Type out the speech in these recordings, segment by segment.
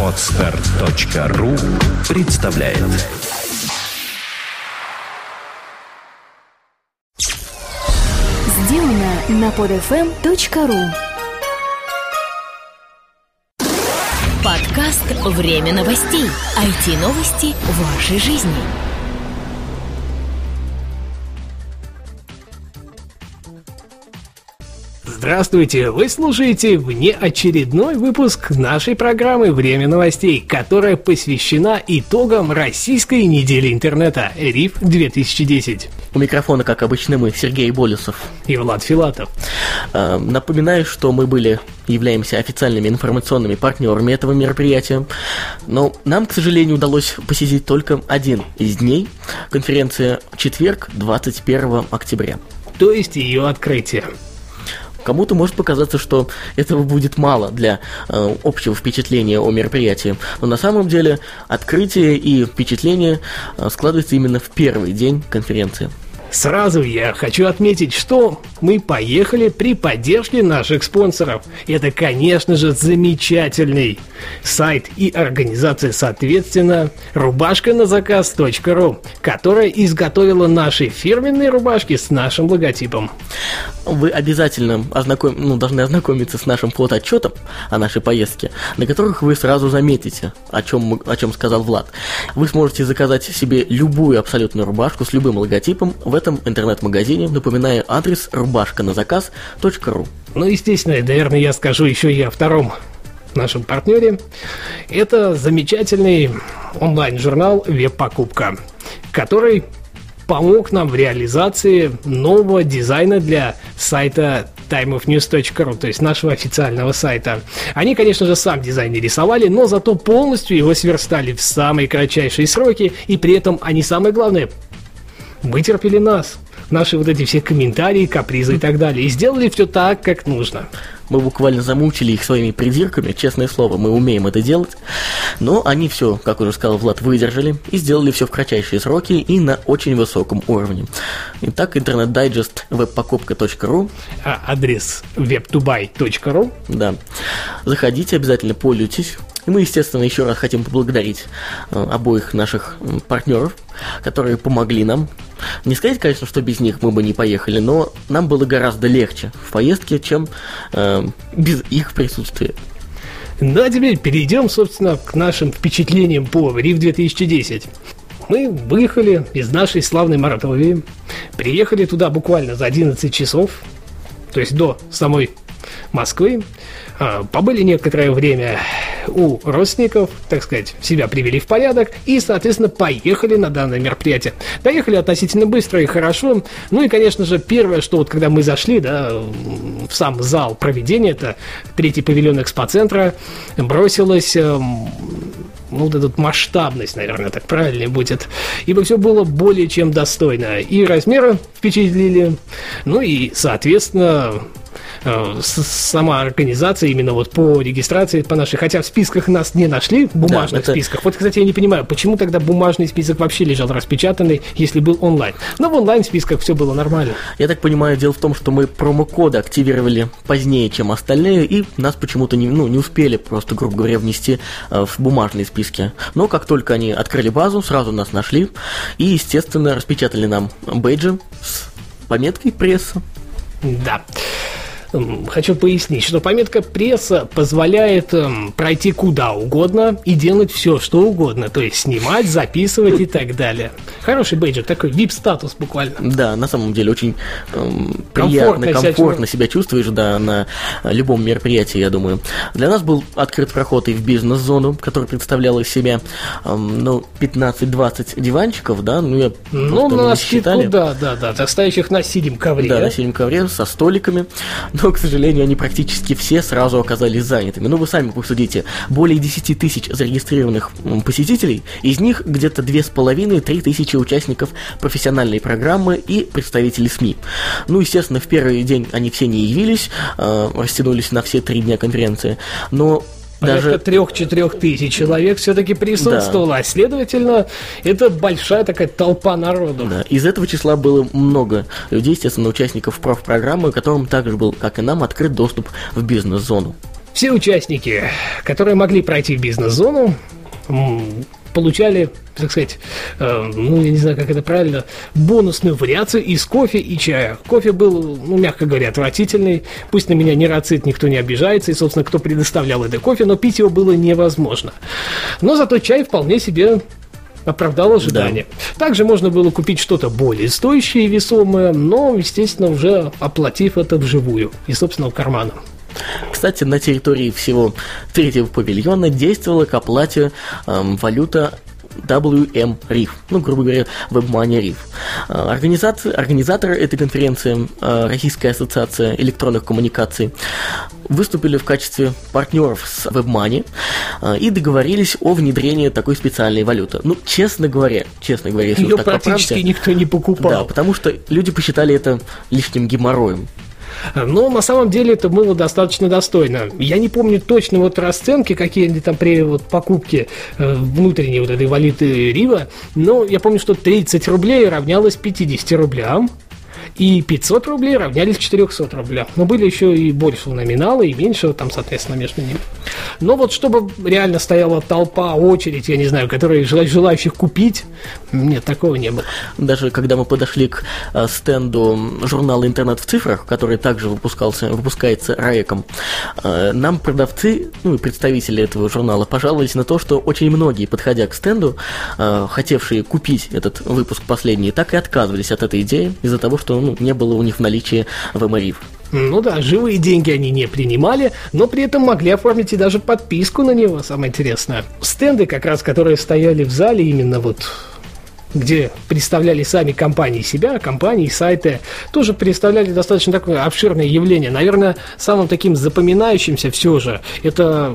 Отстар.ру представляет Сделано на podfm.ru Подкаст «Время новостей». IT-новости вашей жизни. Здравствуйте! Вы слушаете внеочередной выпуск нашей программы «Время новостей», которая посвящена итогам Российской недели интернета РИФ-2010. У микрофона, как обычно, мы, Сергей Болесов. И Влад Филатов. Э, Напоминаю, что мы были, являемся официальными информационными партнерами этого мероприятия, но нам, к сожалению, удалось посетить только один из дней, конференция четверг, 21 октября. То есть ее открытие. Кому-то может показаться, что этого будет мало для э, общего впечатления о мероприятии, но на самом деле открытие и впечатление э, складывается именно в первый день конференции. Сразу я хочу отметить, что мы поехали при поддержке наших спонсоров. Это, конечно же, замечательный сайт и организация, соответственно, рубашка на заказ.ру, которая изготовила наши фирменные рубашки с нашим логотипом. Вы обязательно ознаком... ну, должны ознакомиться с нашим фотоотчетом о нашей поездке, на которых вы сразу заметите, о чем, мы- о чем сказал Влад. Вы сможете заказать себе любую абсолютную рубашку с любым логотипом в этом интернет-магазине, напоминаю адрес рубашка-на-заказ.ру. Ну, естественно, наверное, я скажу еще и о втором нашем партнере. Это замечательный онлайн-журнал «Веб-покупка», который помог нам в реализации нового дизайна для сайта timeofnews.ru, то есть нашего официального сайта. Они, конечно же, сам дизайн не рисовали, но зато полностью его сверстали в самые кратчайшие сроки, и при этом они, самое главное, вытерпели нас, наши вот эти все комментарии, капризы и так далее, и сделали все так, как нужно. Мы буквально замучили их своими придирками, честное слово, мы умеем это делать. Но они все, как уже сказал Влад, выдержали и сделали все в кратчайшие сроки и на очень высоком уровне. Итак, интернет-дайджест webpokupka.ru А адрес webtobuy.ru Да. Заходите, обязательно пользуйтесь. И мы, естественно, еще раз хотим поблагодарить э, обоих наших партнеров, которые помогли нам. Не сказать, конечно, что без них мы бы не поехали, но нам было гораздо легче в поездке, чем э, без их присутствия. Ну а теперь перейдем, собственно, к нашим впечатлениям по РИФ 2010. Мы выехали из нашей славной Мартовии, приехали туда буквально за 11 часов, то есть до самой Москвы, А, побыли некоторое время у родственников, так сказать, себя привели в порядок и, соответственно, поехали на данное мероприятие. Доехали относительно быстро и хорошо. Ну и, конечно же, первое, что вот когда мы зашли, да, в сам зал проведения, это третий павильон экспоцентра, бросилось эм, ну, вот эту масштабность, наверное, так правильнее будет. Ибо все было более чем достойно. И размеры впечатлили, ну и, соответственно, э, сама организация именно вот по регистрации по нашей, хотя в списках нас не нашли, в бумажных это- списках. Вот, кстати, я не понимаю, почему тогда бумажный список вообще лежал распечатанный, если был онлайн. Но в онлайн списках все было нормально. Я так понимаю, дело в том, что мы промокоды активировали позднее, чем остальные, и нас почему-то не, ну, не успели просто, грубо говоря, внести э, в бумажные списки. Но как только они открыли базу, сразу нас нашли и, естественно, распечатали нам бейджи с пометкой пресса. Да. М, Хочу пояснить, что пометка пресса позволяет эм, пройти куда угодно и делать все, что угодно. То есть снимать, записывать и так далее. Хороший бейджик, такой вип-статус буквально. Да, на самом деле очень эм, приятно, себя комфортно себя чувствуешь, да, на э, любом мероприятии, я думаю. Для нас был открыт проход и в бизнес-зону, которая представляла из себя, эм, ну, 15-20 диванчиков, да, ну, я Ну, на считали. да, да, да. Так стоящих на синем ковре. Да, на синем ковре со столиками, но, к сожалению, они практически все сразу оказались занятыми. Ну, вы сами посудите, более 10 тысяч зарегистрированных посетителей, из них где-то 2,5-3 тысячи участников профессиональной программы и представителей СМИ. Ну, естественно, в первый день они все не явились, э, растянулись на все три дня конференции, но даже... трех-четырех тысяч человек все-таки присутствовало, а следовательно, это большая такая толпа народу. Да, из этого числа было много людей, естественно, участников профпрограммы, которым также был, как и нам, открыт доступ в бизнес-зону. Все участники, которые могли пройти в бизнес-зону, получали, так сказать, э, ну, я не знаю, как это правильно, бонусную вариацию из кофе и чая. Кофе был, ну, мягко говоря, отвратительный. Пусть на меня не рацит, никто не обижается, и, собственно, кто предоставлял это кофе, но пить его было невозможно. Но зато чай вполне себе оправдал ожидания. Также можно было купить что-то более стоящее и весомое, но, естественно, уже оплатив это вживую из собственного кармана. Кстати, на территории всего третьего павильона действовала к оплате эм, валюта WM RIF, ну, грубо говоря, WebMoney RIF. Э, Организация, организаторы этой конференции, э, Российская ассоциация электронных коммуникаций, выступили в качестве партнеров с WebMoney э, и договорились о внедрении такой специальной валюты. Ну, честно говоря, честно говоря, если Ее так практически правде, никто не покупал. да, потому что люди посчитали это лишним геморроем. Но на самом деле это было достаточно достойно. Я не помню точно вот расценки, какие они там при вот покупке э, внутренней вот этой валюты Рива, но я помню, что 30 рублей равнялось 50 рублям. И 500 рублей равнялись 400 рублям. Но были еще и большего номинала, и меньшего там, соответственно, между ними. Но вот чтобы реально стояла толпа, очередь, я не знаю, которые жела- желающих купить, нет, такого не было. Даже когда мы подошли к э, стенду журнала «Интернет в цифрах», который также выпускался, выпускается РАЭКом, э, нам продавцы, ну и представители этого журнала пожаловались на то, что очень многие, подходя к стенду, э, хотевшие купить этот выпуск последний, так и отказывались от этой идеи из-за того, что ну, не было у них в наличии ВМРИФ. Ну да, живые деньги они не принимали, но при этом могли оформить и даже подписку на него, самое интересное. Стенды, как раз, которые стояли в зале, именно вот где представляли сами компании себя, компании, сайты, тоже представляли достаточно такое обширное явление. Наверное, самым таким запоминающимся все же это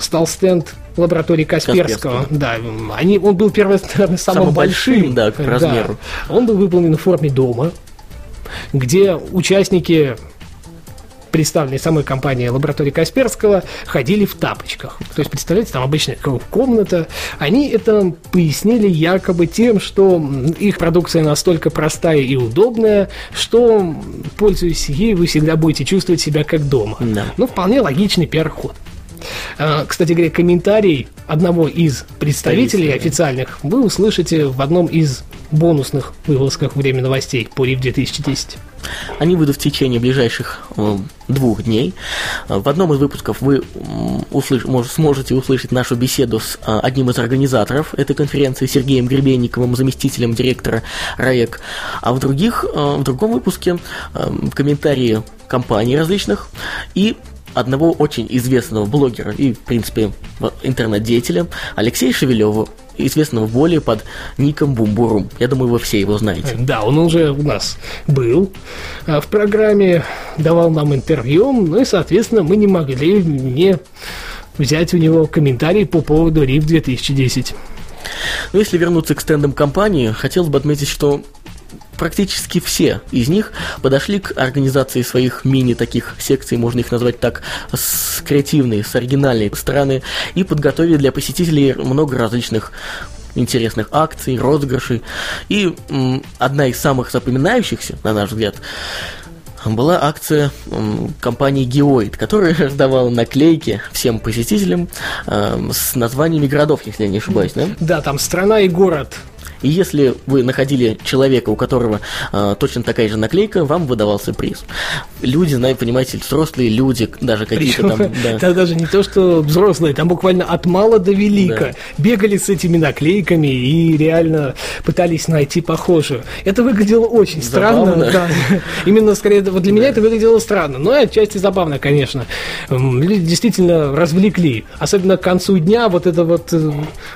стал стенд лаборатории Касперского. Касперского. Да, они, он был первый, наверное, самым, Самым большим, большим. да, по размеру. Он был выполнен в форме дома, где участники представленные самой компанией лаборатории Касперского, ходили в тапочках. То есть, представляете, там обычная ко- комната. Они это пояснили якобы тем, что их продукция настолько простая и удобная, что, пользуясь ей, вы всегда будете чувствовать себя как дома. Да. Ну, вполне логичный пиар-ход. А, Кстати говоря, комментарий одного из представителей официальных вы услышите в одном из бонусных выпусках «Время новостей» по РИФ 2010. Они выйдут в течение ближайших э, двух дней. Э, В одном из выпусков вы услыш- мож- сможете услышать нашу беседу с э, одним из организаторов этой конференции, Сергеем Гребенниковым, заместителем директора РАЭК. А в, других, в другом выпуске комментарии компаний различных и одного очень известного блогера и, в принципе, интернет-деятеля Алексея Шевелева, известного более под ником Бумбурум. Я думаю, вы все его знаете. Да, он уже у нас был а, в программе, давал нам интервью, ну и, соответственно, мы не могли не взять у него комментарий по поводу РИФ 2010. Но если вернуться к стендам компании, хотелось бы отметить, что практически все из них подошли к организации своих мини таких секций, можно их назвать так, с креативной, с оригинальной стороны, и подготовили для посетителей много различных интересных акций, розыгрышей. И м, одна из самых запоминающихся, на наш взгляд, была акция м, компании Geoid, которая раздавала наклейки всем посетителям эм, с названиями городов, если я не ошибаюсь, да? Да, там страна и город. И если вы находили человека, у которого э, точно такая же наклейка, вам выдавался приз. Люди, знаете, понимаете, взрослые люди, даже какие-то там... да. там даже не то, что взрослые, там буквально от мала до велика. Бегали с этими наклейками и реально пытались найти похожую. Это выглядело очень странно. Забавно. да. Именно скорее вот для меня это выглядело странно, но и отчасти забавно, конечно. Люди действительно развлекли. Особенно к концу дня вот это вот э,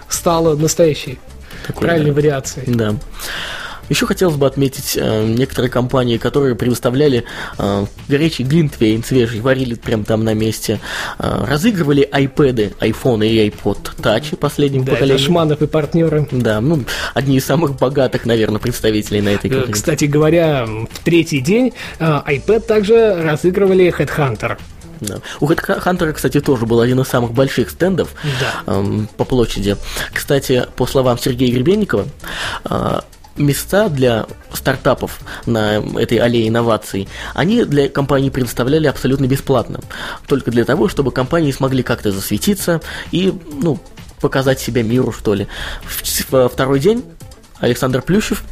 стало настоящей Такой, правильной да. вариацией. Да. Еще хотелось бы отметить э, некоторые компании, которые предоставляли э, горячий глинтвейн свежий, варили прямо там на месте, э, разыгрывали iPad, iPhone и iPod Touch последнего Да, это поколения. Шманов и партнеры. Да, ну, одни из самых богатых, наверное, представителей на этой Э, конференции. Кстати говоря, в третий день э, iPad также разыгрывали Headhunter. Да. У Хантера, кстати, тоже был один из самых больших стендов Да. эм, по площади. Кстати, по словам Сергея Гребенникова, э, места для стартапов на этой аллее инноваций, они для компаний предоставляли абсолютно бесплатно. Только для того, чтобы компании смогли как-то засветиться и, ну, показать себя миру, что ли. В второй день Александр Плющев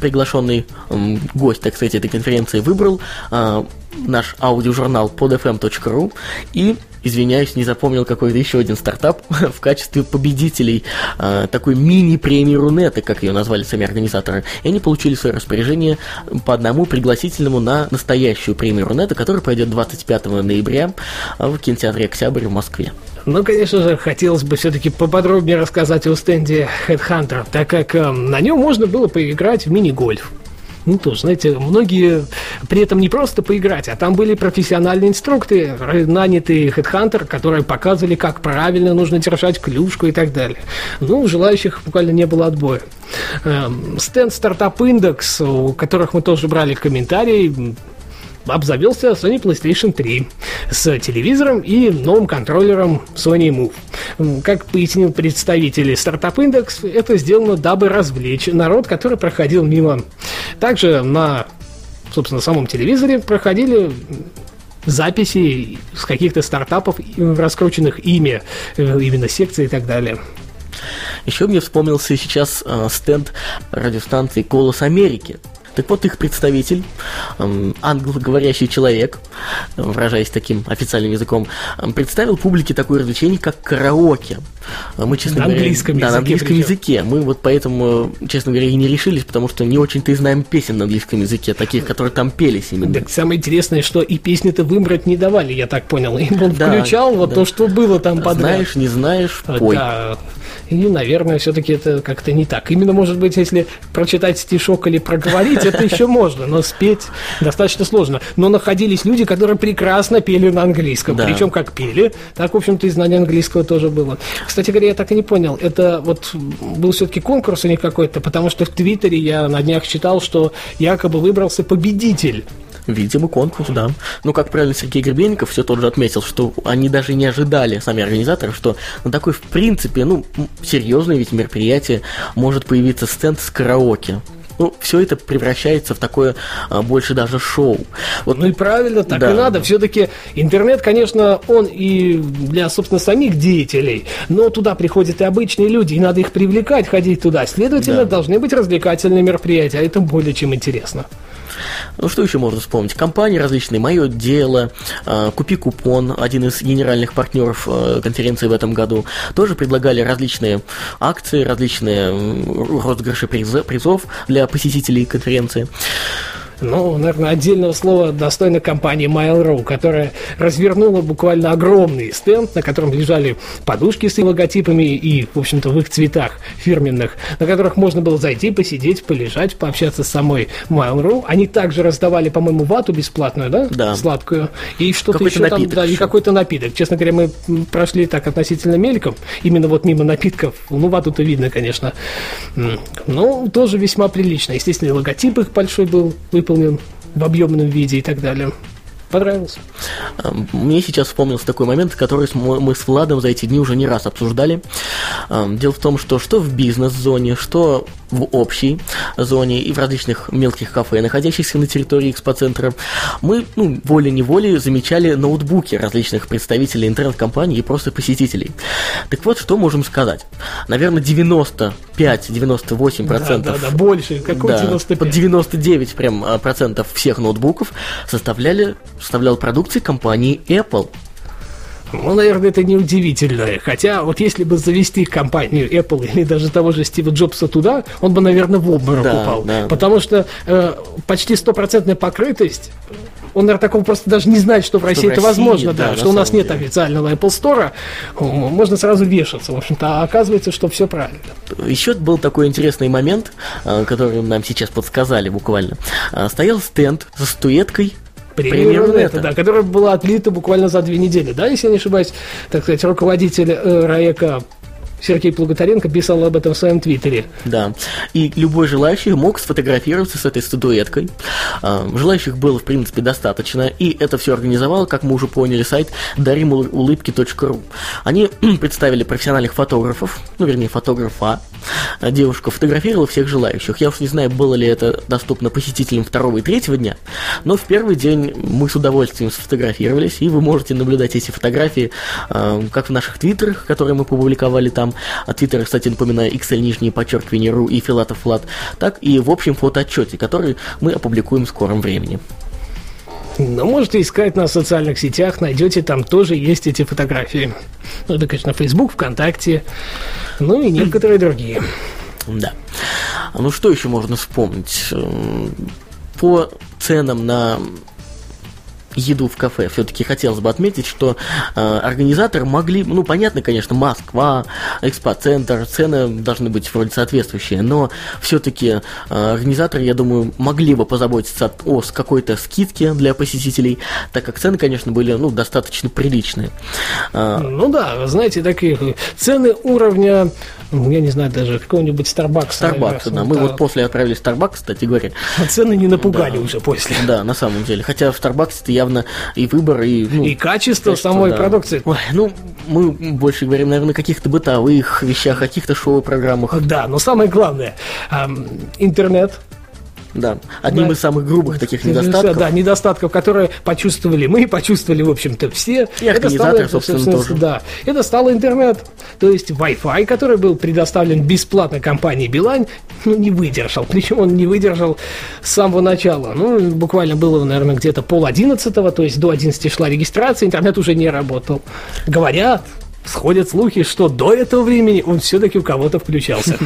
приглашенный м, гость, так сказать, этой конференции выбрал а, наш аудиожурнал podfm.ru и извиняюсь, не запомнил какой-то еще один стартап в качестве победителей э, такой мини-премии Рунета, как ее назвали сами организаторы. И они получили свое распоряжение по одному пригласительному на настоящую премию Рунета, которая пройдет 25 ноября в кинотеатре «Октябрь» в Москве. Ну, конечно же, хотелось бы все-таки поподробнее рассказать о стенде Headhunter, так как э, на нем можно было поиграть в мини-гольф. Ну, тоже, знаете, многие при этом не просто поиграть, а там были профессиональные инструкторы, нанятые хедхантер, которые показывали, как правильно нужно держать клюшку и так далее. Ну, желающих буквально не было отбоя. Эм, стенд Startup Index, у которых мы тоже брали комментарии, обзавелся Sony PlayStation 3 с телевизором и новым контроллером Sony Move. Как пояснил представитель Startup Index, это сделано дабы развлечь народ, который проходил мимо. Также на, собственно, самом телевизоре проходили записи с каких-то стартапов, раскрученных ими, э, именно секции и так далее. Еще мне вспомнился сейчас э, стенд радиостанции «Голос Америки», так вот, их представитель, англоговорящий человек, выражаясь таким официальным языком, представил публике такое развлечение, как караоке. А мы, честно на говоря, английском да, языке. на английском языке. Мы вот поэтому, честно говоря, и не решились, потому что не очень-то и знаем песен на английском языке, таких, которые там пелись именно. Так самое интересное, что и песни-то выбрать не давали, я так понял. Им он да, включал вот да. то, что было там подряд. Знаешь, не знаешь, пой. Да. И, наверное, все-таки это как-то не так. Именно, может быть, если прочитать стишок или проговорить, это еще можно, но спеть достаточно сложно. Но находились люди, которые прекрасно пели на английском. Да. Причем как пели, так, в общем-то, и знание английского тоже было. Кстати говоря, я так и не понял, это вот был все-таки конкурс, не какой-то, потому что в Твиттере я на днях читал, что якобы выбрался победитель Видимо, конкурс, да. Ну, как правильно Сергей Гребенников все тот же отметил, что они даже не ожидали, сами организаторы, что на такой, в принципе, ну, серьезное ведь мероприятие может появиться стенд с караоке. Ну, все это превращается в такое а, больше даже шоу. Вот, ну и правильно, так да. и надо. Все-таки интернет, конечно, он и для, собственно, самих деятелей, но туда приходят и обычные люди, и надо их привлекать, ходить туда. Следовательно, да. должны быть развлекательные мероприятия, а это более чем интересно. Ну, что еще можно вспомнить? Компании различные, «Мое дело», а, «Купи купон», один из генеральных партнеров а, конференции в этом году, тоже предлагали различные акции, различные розыгрыши призов для посетителей конференции ну, наверное, отдельного слова достойна компании Mail.ru, которая развернула буквально огромный стенд, на котором лежали подушки с логотипами и, в общем-то, в их цветах фирменных, на которых можно было зайти, посидеть, полежать, пообщаться с самой Mail.ru. Они также раздавали, по-моему, вату бесплатную, да? Да. Сладкую. И что-то еще там, да, и какой-то напиток. Честно говоря, мы прошли так относительно мельком, именно вот мимо напитков. Ну, вату-то видно, конечно. Ну, тоже весьма прилично. Естественно, логотип их большой был выполнен в объемном виде и так далее. Понравился. Мне сейчас вспомнился такой момент, который мы с Владом за эти дни уже не раз обсуждали. Дело в том, что что в бизнес-зоне, что в общей зоне и в различных мелких кафе, находящихся на территории экспоцентра, мы ну, волей-неволей замечали ноутбуки различных представителей интернет-компаний и просто посетителей. Так вот, что можем сказать? Наверное, 95-98%. Да, да, да, больше. Какой да, 95? Под 99 прям а, процентов всех ноутбуков составляли, составлял продукции компании Apple. Ну, наверное, это не удивительно. Хотя, вот если бы завести компанию Apple или даже того же Стива Джобса туда, он бы, наверное, в обморок да, упал. Да. Потому что э, почти стопроцентная покрытость он, наверное, такого просто даже не знает, что в России что это России, возможно, да, да что у нас нет деле. официального Apple Store, можно сразу вешаться, в общем-то, а оказывается, что все правильно. Еще был такой интересный момент, э, который нам сейчас подсказали буквально. Э, стоял стенд со статуэткой Премия Рунета, да, которая была отлита буквально за две недели, да, если я не ошибаюсь, так сказать, руководитель э, РАЭКа Сергей Плуготаренко писал об этом в своем твиттере. Да. И любой желающий мог сфотографироваться с этой статуэткой. А, желающих было, в принципе, достаточно. И это все организовал, как мы уже поняли, сайт даримулыбки.ру. Они представили профессиональных фотографов, ну, вернее, фотографа. Девушка фотографировала всех желающих. Я уж не знаю, было ли это доступно посетителям второго и третьего дня, но в первый день мы с удовольствием сфотографировались, и вы можете наблюдать эти фотографии э, как в наших твиттерах, которые мы публиковали там, а твиттер, кстати, напоминаю, XL нижнее подчеркивание ру и Филатов Влад, так и в общем фотоотчете, который мы опубликуем в скором времени. Но можете искать на социальных сетях, найдете, там тоже есть эти фотографии. Ну, это, конечно, Facebook, ВКонтакте, ну и некоторые другие. Да. Ну, что еще можно вспомнить? По ценам на еду в кафе. Все-таки хотелось бы отметить, что э, организаторы могли, ну, понятно, конечно, Москва, экспоцентр, цены должны быть вроде соответствующие, но все-таки э, организаторы, я думаю, могли бы позаботиться о какой-то скидке для посетителей, так как цены, конечно, были, ну, достаточно приличные. Э, ну да, знаете, такие цены уровня ну, я не знаю, даже какого-нибудь Starbucks. Starbucks, да. Мы вот после отправили Starbucks, кстати говоря. А цены не напугали уже после. Да, на самом деле. Хотя в Starbucks это явно и выбор, и... Ну, и качество самой продукции. Ой, ну, мы больше говорим, наверное, о каких-то бытовых вещах, о каких-то шоу-программах. Да, но самое главное, интернет, да, одним да. из самых грубых таких недостатков. Да, недостатков, которые почувствовали мы, почувствовали, в общем-то, все. И это стало, собственно, собственно, тоже. Да, это стало интернет. То есть Wi-Fi, который был предоставлен бесплатно компании Билайн, ну, не выдержал. Причем он не выдержал с самого начала. Ну, буквально было, наверное, где-то пол одиннадцатого, то есть до одиннадцати шла регистрация, интернет уже не работал. Говорят, Сходят слухи, что до этого времени он все-таки у кого-то включался.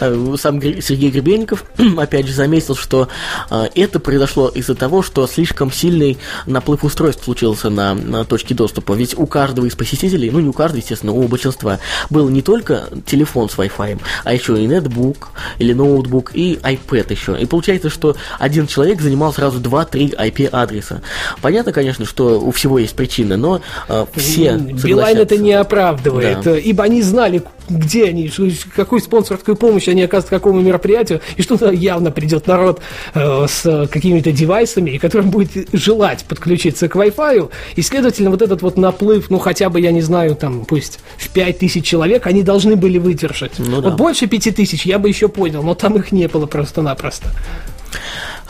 Э, сам Сергей Гребенников, опять же, заметил, что э, это произошло из-за того, что слишком сильный наплыв устройств случился на, на точке доступа. Ведь у каждого из посетителей, ну не у каждого, естественно, у большинства, был не только телефон с Wi-Fi, а еще и нетбук, или ноутбук, и iPad еще. И получается, что один человек занимал сразу 2-3 IP-адреса. Понятно, конечно, что у всего есть причины, но э, все Билайн это не оправдывает, да. ибо они знали, где они, какую спонсорскую помощь они оказывают какому мероприятию, и что туда явно придет народ э, с какими-то девайсами, и которым будет желать подключиться к Wi-Fi, и, следовательно, вот этот вот наплыв, ну, хотя бы, я не знаю, там, пусть в 5 тысяч человек, они должны были выдержать. Ну, вот да. больше 5 тысяч я бы еще понял, но там их не было просто-напросто.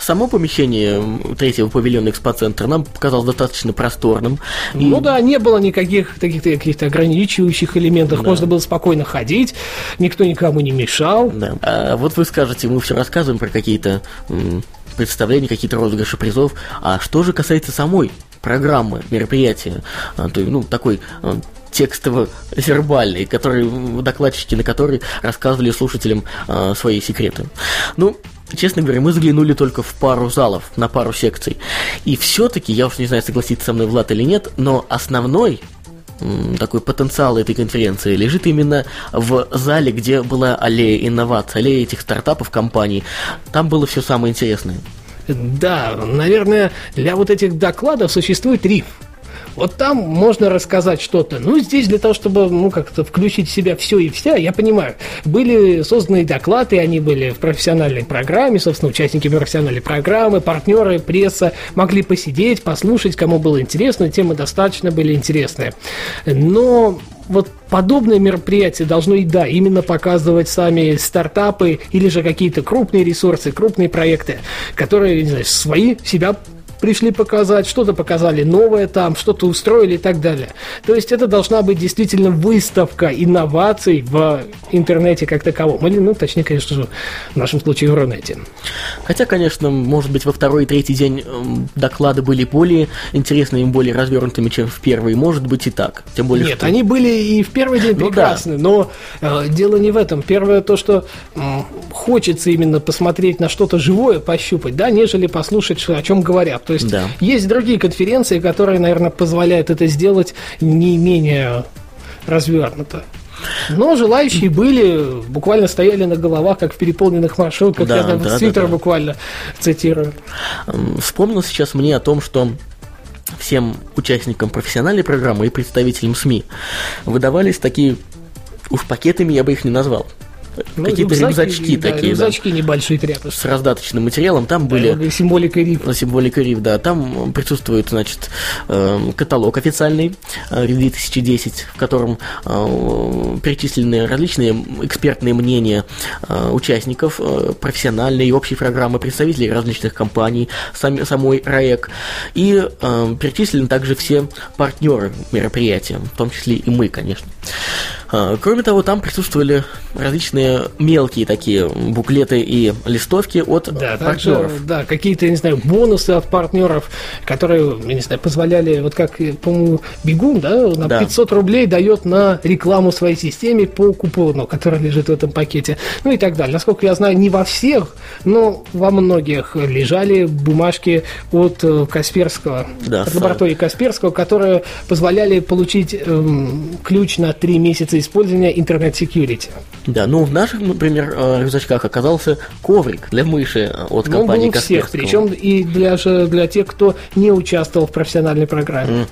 Само помещение третьего павильона экспоцентра нам показалось достаточно просторным. И... Ну да, не было никаких таких каких-то ограничивающих элементов. Да. Можно было спокойно ходить, никто никому не мешал. Да. А вот вы скажете, мы все рассказываем про какие-то представления, какие-то розыгрыши призов. А что же касается самой программы мероприятия, а, то, ну, такой а, текстово-вербальный, который, докладчики на который рассказывали слушателям э, свои секреты. Ну, честно говоря, мы заглянули только в пару залов, на пару секций. И все-таки, я уж не знаю, согласится со мной Влад или нет, но основной такой потенциал этой конференции лежит именно в зале, где была аллея инноваций, аллея этих стартапов компаний. Там было все самое интересное. Да, наверное, для вот этих докладов существует три вот там можно рассказать что-то. Ну, здесь для того, чтобы, ну, как-то включить в себя все и вся, я понимаю, были созданы доклады, они были в профессиональной программе, собственно, участники профессиональной программы, партнеры, пресса могли посидеть, послушать, кому было интересно, темы достаточно были интересные. Но вот подобное мероприятие должно и да, именно показывать сами стартапы или же какие-то крупные ресурсы, крупные проекты, которые, не знаю, свои себя пришли показать, что-то показали новое там, что-то устроили и так далее. То есть это должна быть действительно выставка инноваций в интернете как таковом. Или, ну, точнее, конечно же, в нашем случае в Рунете. Хотя, конечно, может быть, во второй и третий день эм, доклады были более интересными, более развернутыми, чем в первый. Может быть и так. Тем более, Нет, что... они были и в первый день ну, прекрасны, да. но э, дело не в этом. Первое то, что э, хочется именно посмотреть на что-то живое, пощупать, да, нежели послушать, о чем говорят. То есть да. есть другие конференции, которые, наверное, позволяют это сделать не менее развернуто. Но желающие были, буквально стояли на головах, как в переполненных маршрутках. Да, Я там да, Твиттер да, да. буквально цитирую. Вспомнил сейчас мне о том, что всем участникам профессиональной программы и представителям СМИ выдавались такие Уж пакетами я бы их не назвал. Ну, Какие-то рюкзачки да, такие, рюкзачки небольшие тряпочки. с раздаточным материалом. Там были Да, символика риф. на символика РИФ, да, там присутствует, значит, эм, каталог официальный, э, РИФ 2010, в котором э, перечислены различные экспертные мнения э, участников э, профессиональной и общей программы, представителей различных компаний, сами, самой РАЭК, и э, перечислены также все партнеры мероприятия, в том числе и мы, конечно. Э, Кроме того, там присутствовали различные мелкие такие буклеты и листовки от Да, также, партнеров. да, какие-то, не знаю, бонусы от партнеров, которые, я не знаю, позволяли, вот как, э, по-моему, Бегун, да, на Да. 500 рублей дает на рекламу своей системе по купону, который лежит в этом пакете, ну и так далее. Насколько я знаю, не во всех, но во многих лежали бумажки от э, Касперского, Да, от лаборатории Касперского, которые позволяли получить эм, ключ на 3 месяца использования интернет-секьюрити. Да, ну в наших, например, э, рюкзачках оказался коврик для мыши э, от Ну, компании был у всех, причем и для, для тех, кто не участвовал в профессиональной программе.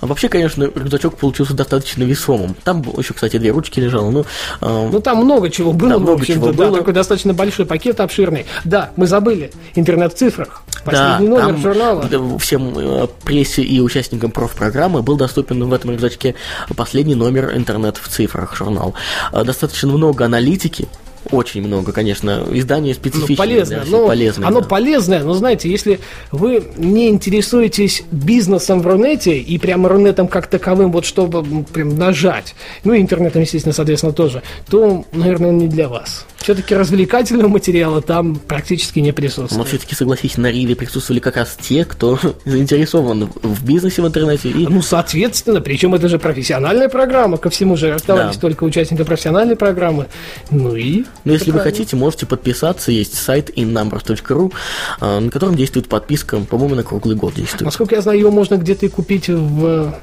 А вообще, конечно, рюкзачок получился достаточно весомым. Там еще, кстати, две ручки лежало. Ну, э, Ну, там много чего было, Там много чего да, было. такой достаточно большой пакет, обширный. Да, мы забыли, интернет в цифрах, да, последний номер там, журнала. да, всем э, прессе и участникам профпрограммы был доступен в этом рюкзачке последний номер интернет в цифрах журнал. Достаточно много аналитики, очень много, конечно, издание Ну, специфичное. полезное, для всех, но полезное, оно да. полезное, но знаете, если вы не интересуетесь бизнесом в Рунете и прямо Рунетом как таковым, вот чтобы прям нажать, ну и интернетом, естественно, соответственно, тоже, то, наверное, не для вас. Все-таки развлекательного материала там практически не Но присутствует. все-таки, согласитесь, на Риве присутствовали как раз те, кто заинтересован в бизнесе в интернете и Ну, соответственно, причем это же профессиональная программа, ко всему же оставались Да. только участники профессиональной программы. Ну и... Ну, если вы хотите, можете подписаться. Есть сайт innumbers.ru, э, на котором действует подписка, по-моему, на круглый год действует. Насколько я знаю, его можно где-то и купить в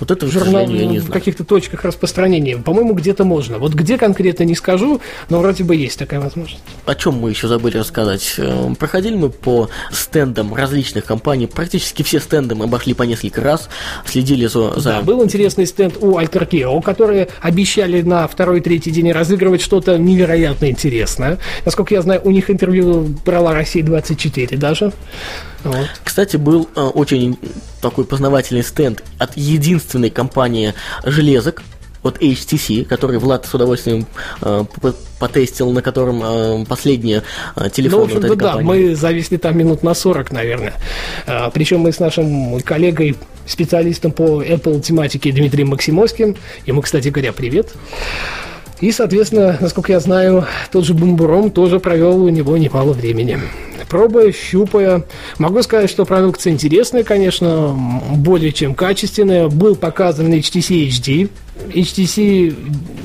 Вот это, журнал, я не в каких-то точках распространения. По-моему, где-то можно. Вот где конкретно не скажу, но вроде бы есть такая возможность. О чем мы еще забыли рассказать? Э, Проходили мы по стендам различных компаний. Практически все стенды мы обошли по несколько раз. Следили за... за- Да, был интересный стенд у Альтеркео, которые обещали на второй и третий день разыгрывать что-то невероятно интересное. Насколько я знаю, у них интервью брала Россия-24 даже. Вот. Кстати, был э, очень такой познавательный стенд от единственной компании железок, от HTC, который Влад с удовольствием э, потестил, на котором э, последние э, Ну, телефоны в общем-то, вот да, компании. мы зависли там минут на 40, наверное. А, Причем мы с нашим коллегой, специалистом по Apple тематике Дмитрием Максимовским, ему, кстати говоря, привет. И, соответственно, насколько я знаю, тот же Бумбуром тоже провел у него немало времени. Пробуя, щупая. Могу сказать, что продукция интересная, конечно, более чем качественная. Был показан HTC HD, HTC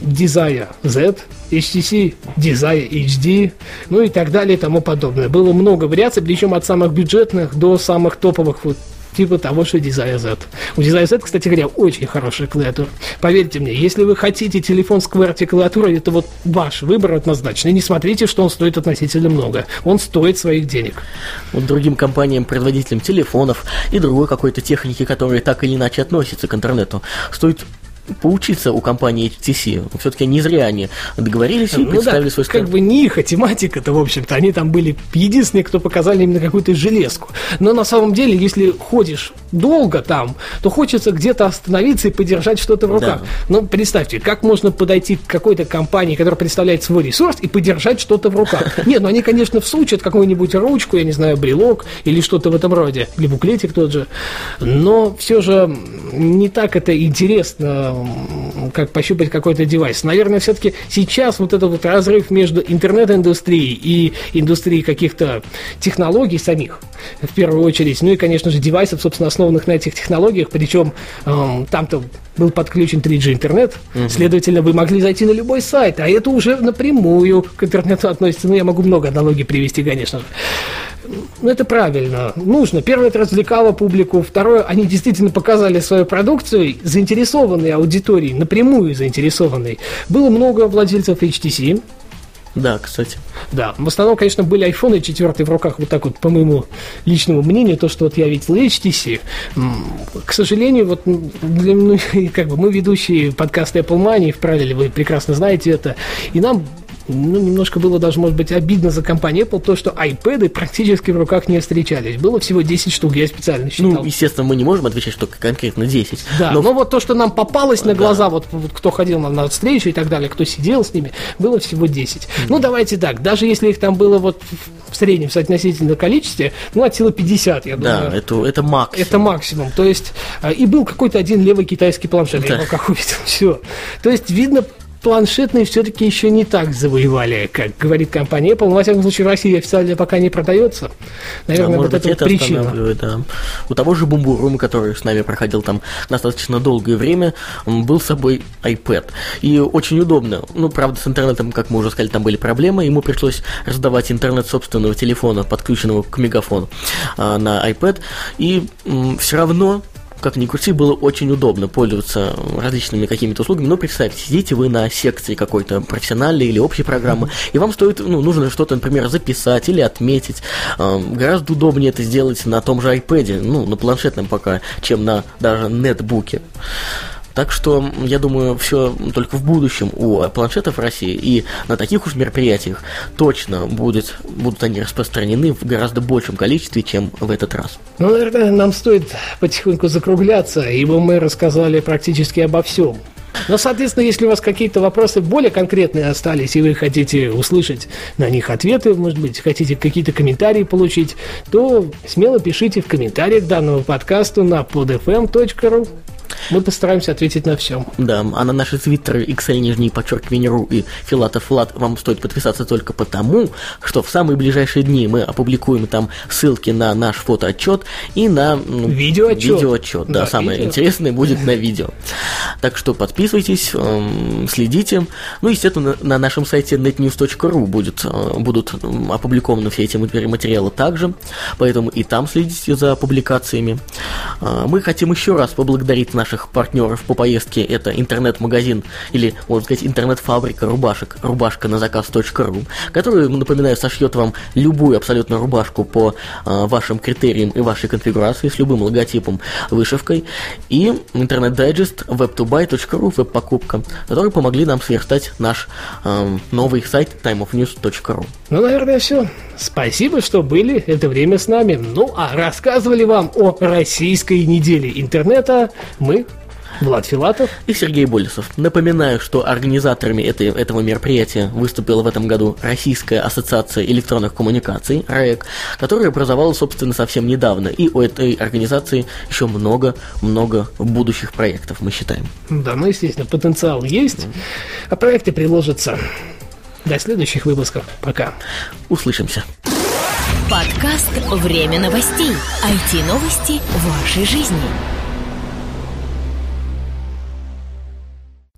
Desire Z, HTC Desire HD, ну и так далее и тому подобное. Было много вариаций, причем от самых бюджетных до самых топовых вот типа того, что Desire Z. У Desire Z, кстати говоря, очень хорошая клавиатура. Поверьте мне, если вы хотите телефон с QWERTY-клавиатурой, это вот ваш выбор однозначно. Не смотрите, что он стоит относительно много. Он стоит своих денег. вот другим компаниям, производителям телефонов и другой какой-то техники, которые так или иначе относятся к интернету, стоит поучиться у компании HTC. Все-таки не зря они договорились и Ну представили да, свой как стенд. бы не их, а тематика-то, в общем-то, они там были единственные, кто показали именно какую-то железку. Но на самом деле, если ходишь долго там, то хочется где-то остановиться и подержать что-то в руках. Да. Ну, представьте, как можно подойти к какой-то компании, которая представляет свой ресурс, и подержать что-то в руках? Нет, ну они, конечно, всучат какую-нибудь ручку, я не знаю, брелок или что-то в этом роде, или буклетик тот же. Но все же не так это интересно, как пощупать какой-то девайс. Наверное, все-таки сейчас вот этот вот разрыв между интернет-индустрией и индустрией каких-то технологий самих, в первую очередь, ну и, конечно же, девайсов, собственно, основанных на этих технологиях, причем эм, там-то был подключен 3G интернет, следовательно, вы могли зайти на любой сайт, а это уже напрямую к интернету относится. Ну, я могу много аналогий привести, конечно же. Ну, это правильно. Нужно. Первое, это развлекало публику. Второе, они действительно показали свою продукцию заинтересованной аудитории, напрямую заинтересованной. Было много владельцев HTC, Да, кстати. Да, в основном, конечно, были айфоны четвертые в руках, вот так вот, по моему личному мнению, то, что вот я видел HTC. К сожалению, вот для, ну, как бы мы ведущие подкаста Apple Money, вправили, вы прекрасно знаете это, и нам ну, немножко было даже, может быть, обидно за компанию Apple, то, что iPad практически в руках не встречались. Было всего 10 штук, я специально считал. Ну, естественно, мы не можем отвечать, что конкретно 10. Да, но, но вот то, что нам попалось на глаза, да. вот, вот кто ходил на, на встречу и так далее, кто сидел с ними, было всего 10. Mm. Ну, давайте так, даже если их там было вот в среднем в соотносительном количестве, ну, от силы 50, я думаю. Да, это, это максимум. Это максимум. То есть, э, и был какой-то один левый китайский планшет, да. я его как увидел, все. То есть, видно, планшетные все-таки еще не так завоевали, как говорит компания Apple. Но, во всяком случае, в России официально пока не продается. Наверное, а вот это, это причина. Да. У того же Бумбурума, который с нами проходил там достаточно долгое время, был с собой iPad. И очень удобно. Ну, правда, с интернетом, как мы уже сказали, там были проблемы. Ему пришлось раздавать интернет собственного телефона, подключенного к мегафону, а, на iPad. И все равно как ни крути, было очень удобно пользоваться различными какими-то услугами. Но представьте, сидите вы на секции какой-то профессиональной или общей программы, и вам стоит, ну, нужно что-то, например, записать или отметить. Гораздо удобнее это сделать на том же iPad, ну, на планшетном пока, чем на даже нетбуке. Так что, я думаю, все только в будущем у планшетов в России и на таких уж мероприятиях точно будет, будут они распространены в гораздо большем количестве, чем в этот раз. Ну, наверное, нам стоит потихоньку закругляться, ибо мы рассказали практически обо всем. Но, соответственно, если у вас какие-то вопросы более конкретные остались, и вы хотите услышать на них ответы, может быть, хотите какие-то комментарии получить, то смело пишите в комментариях данного подкаста на podfm.ru. Мы постараемся ответить на все. Да, а на наши твиттеры XL нижний подчеркивание ру и Филатов Влад вам стоит подписаться только потому, что в самые ближайшие дни мы опубликуем там ссылки на наш фотоотчет и на ну, видеоотчет. видеоотчет. Да, да самое видео. интересное будет на видео. Так что подписывайтесь, эм, следите. Ну, естественно, на нашем сайте netnews.ru будет, э, будут опубликованы все эти материалы также, поэтому и там следите за публикациями. Э, мы хотим еще раз поблагодарить наших партнеров по поездке это интернет-магазин или, можно сказать, интернет-фабрика рубашек рубашка на заказ.ру, который, напоминаю, сошьет вам любую абсолютно рубашку по э, вашим критериям и вашей конфигурации с любым логотипом, вышивкой, и интернет-дайджест web2buy.ru, веб-покупка, которые помогли нам сверстать наш э, новый сайт timeofnews.ru. Ну, наверное, все. Спасибо, что были это время с нами. Ну, а рассказывали вам о российской неделе интернета мы, Влад Филатов и Сергей Болесов. Напоминаю, что организаторами этой, этого мероприятия выступила в этом году Российская ассоциация электронных коммуникаций, РАЭК, которая образовалась, собственно, совсем недавно. И у этой организации еще много-много будущих проектов, мы считаем. Да, ну, естественно, потенциал есть, а проекты приложатся. До следующих выпусков. Пока. Услышимся. Подкаст «Время новостей». IT-новости вашей жизни.